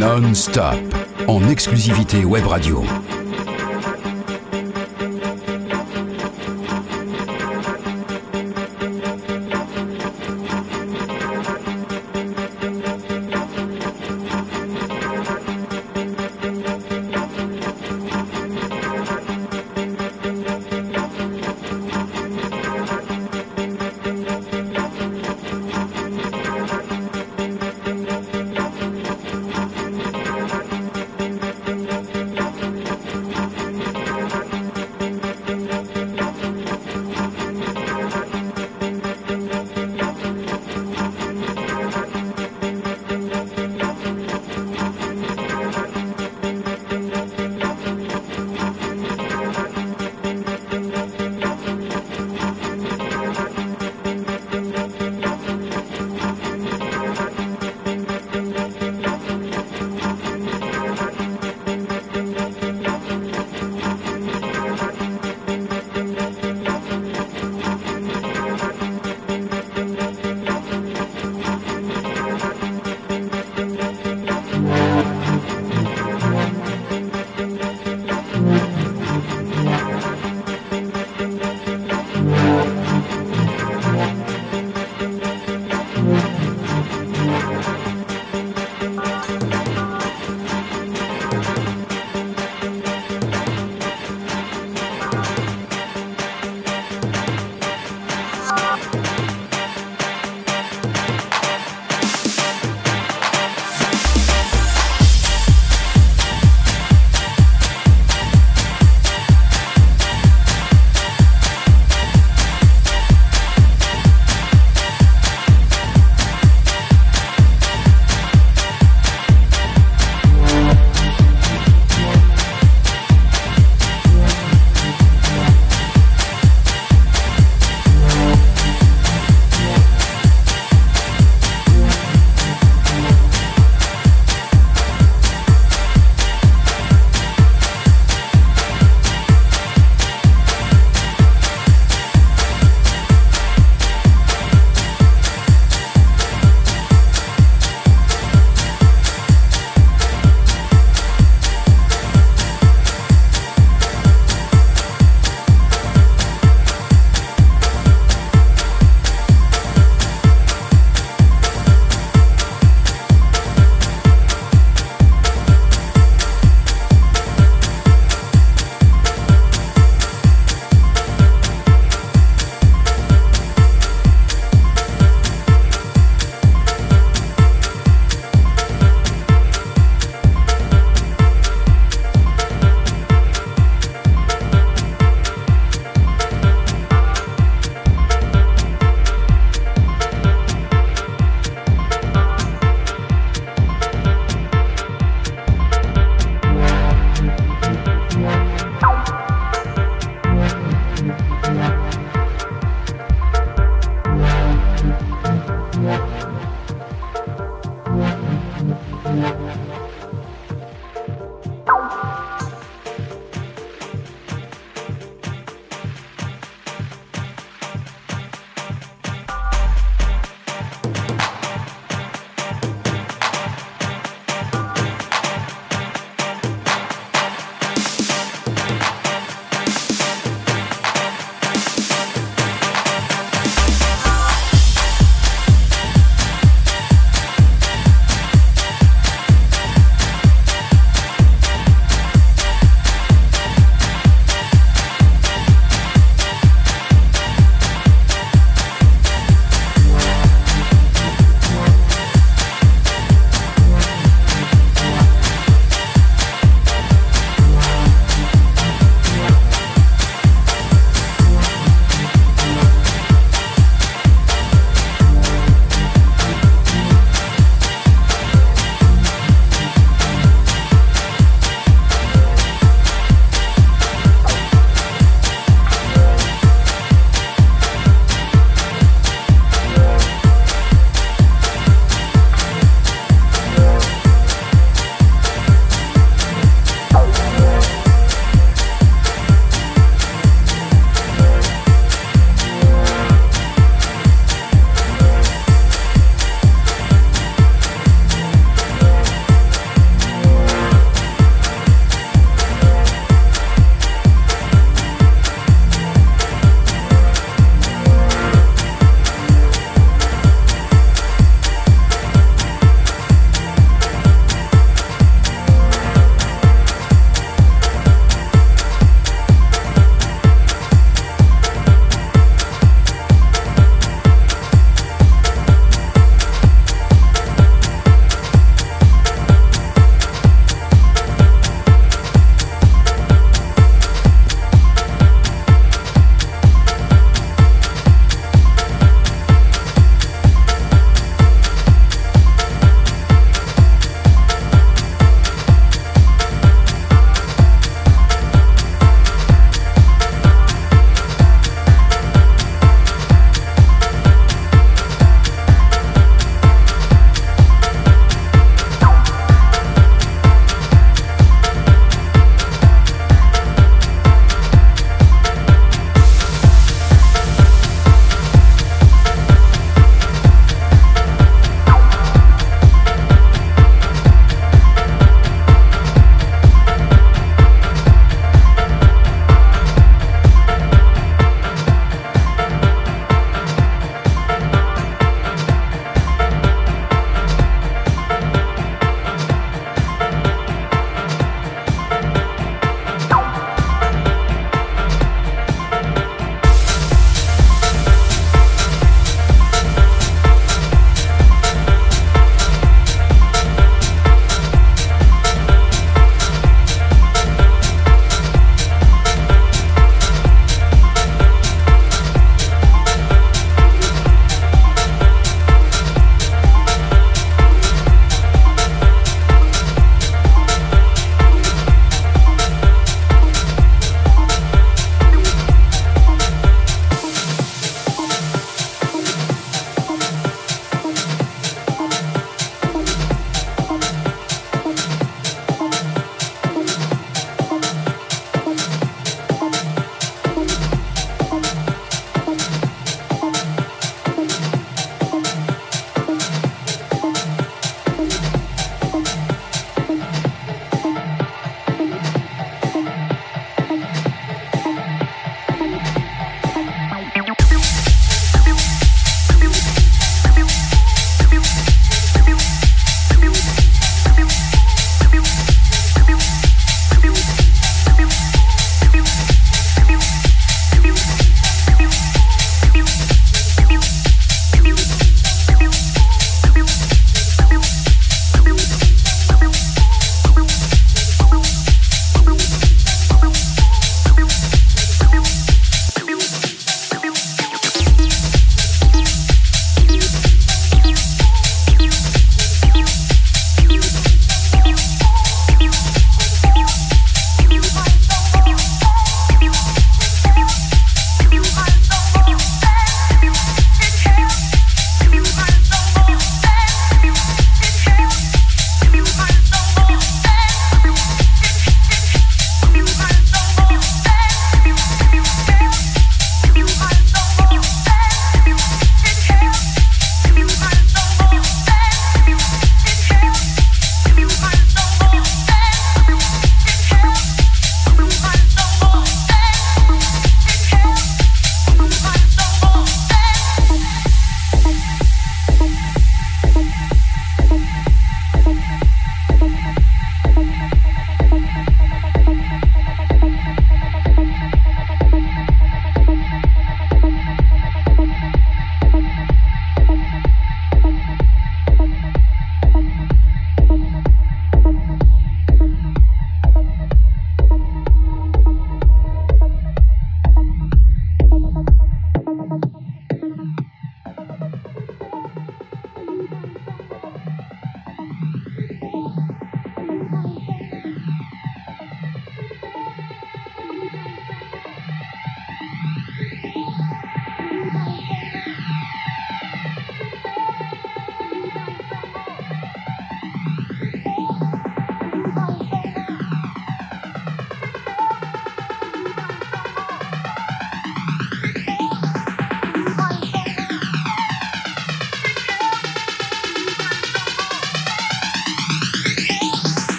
non-stop en exclusivité web radio.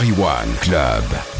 Paris One Club.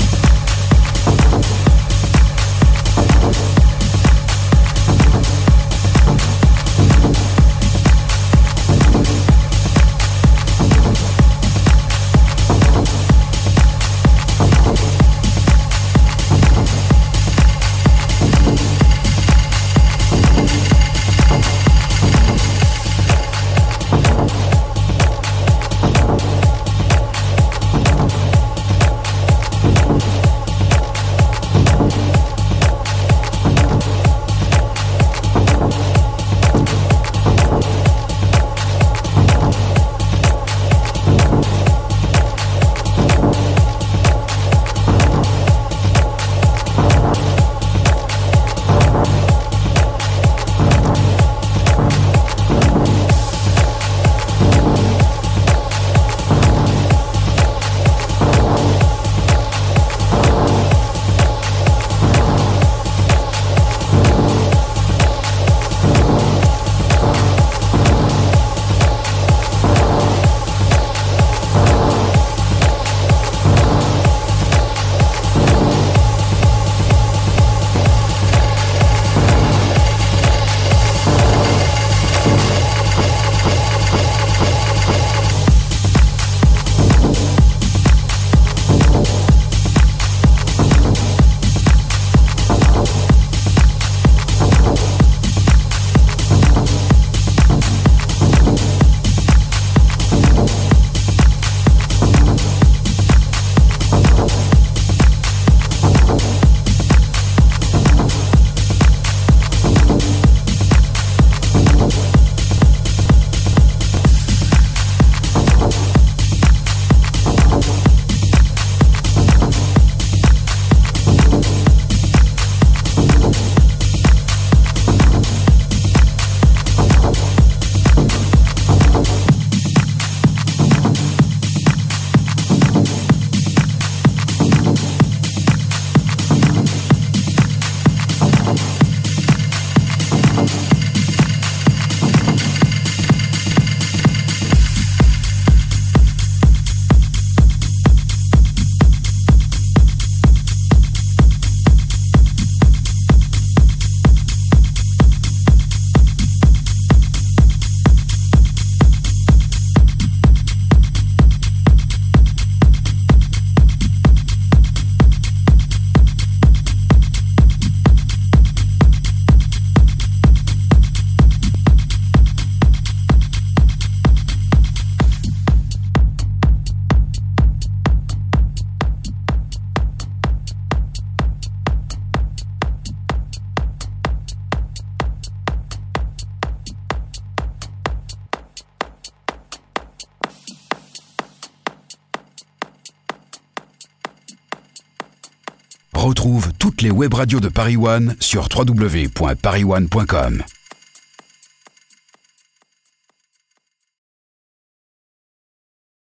Web radios de Paris One sur www.parisone.com.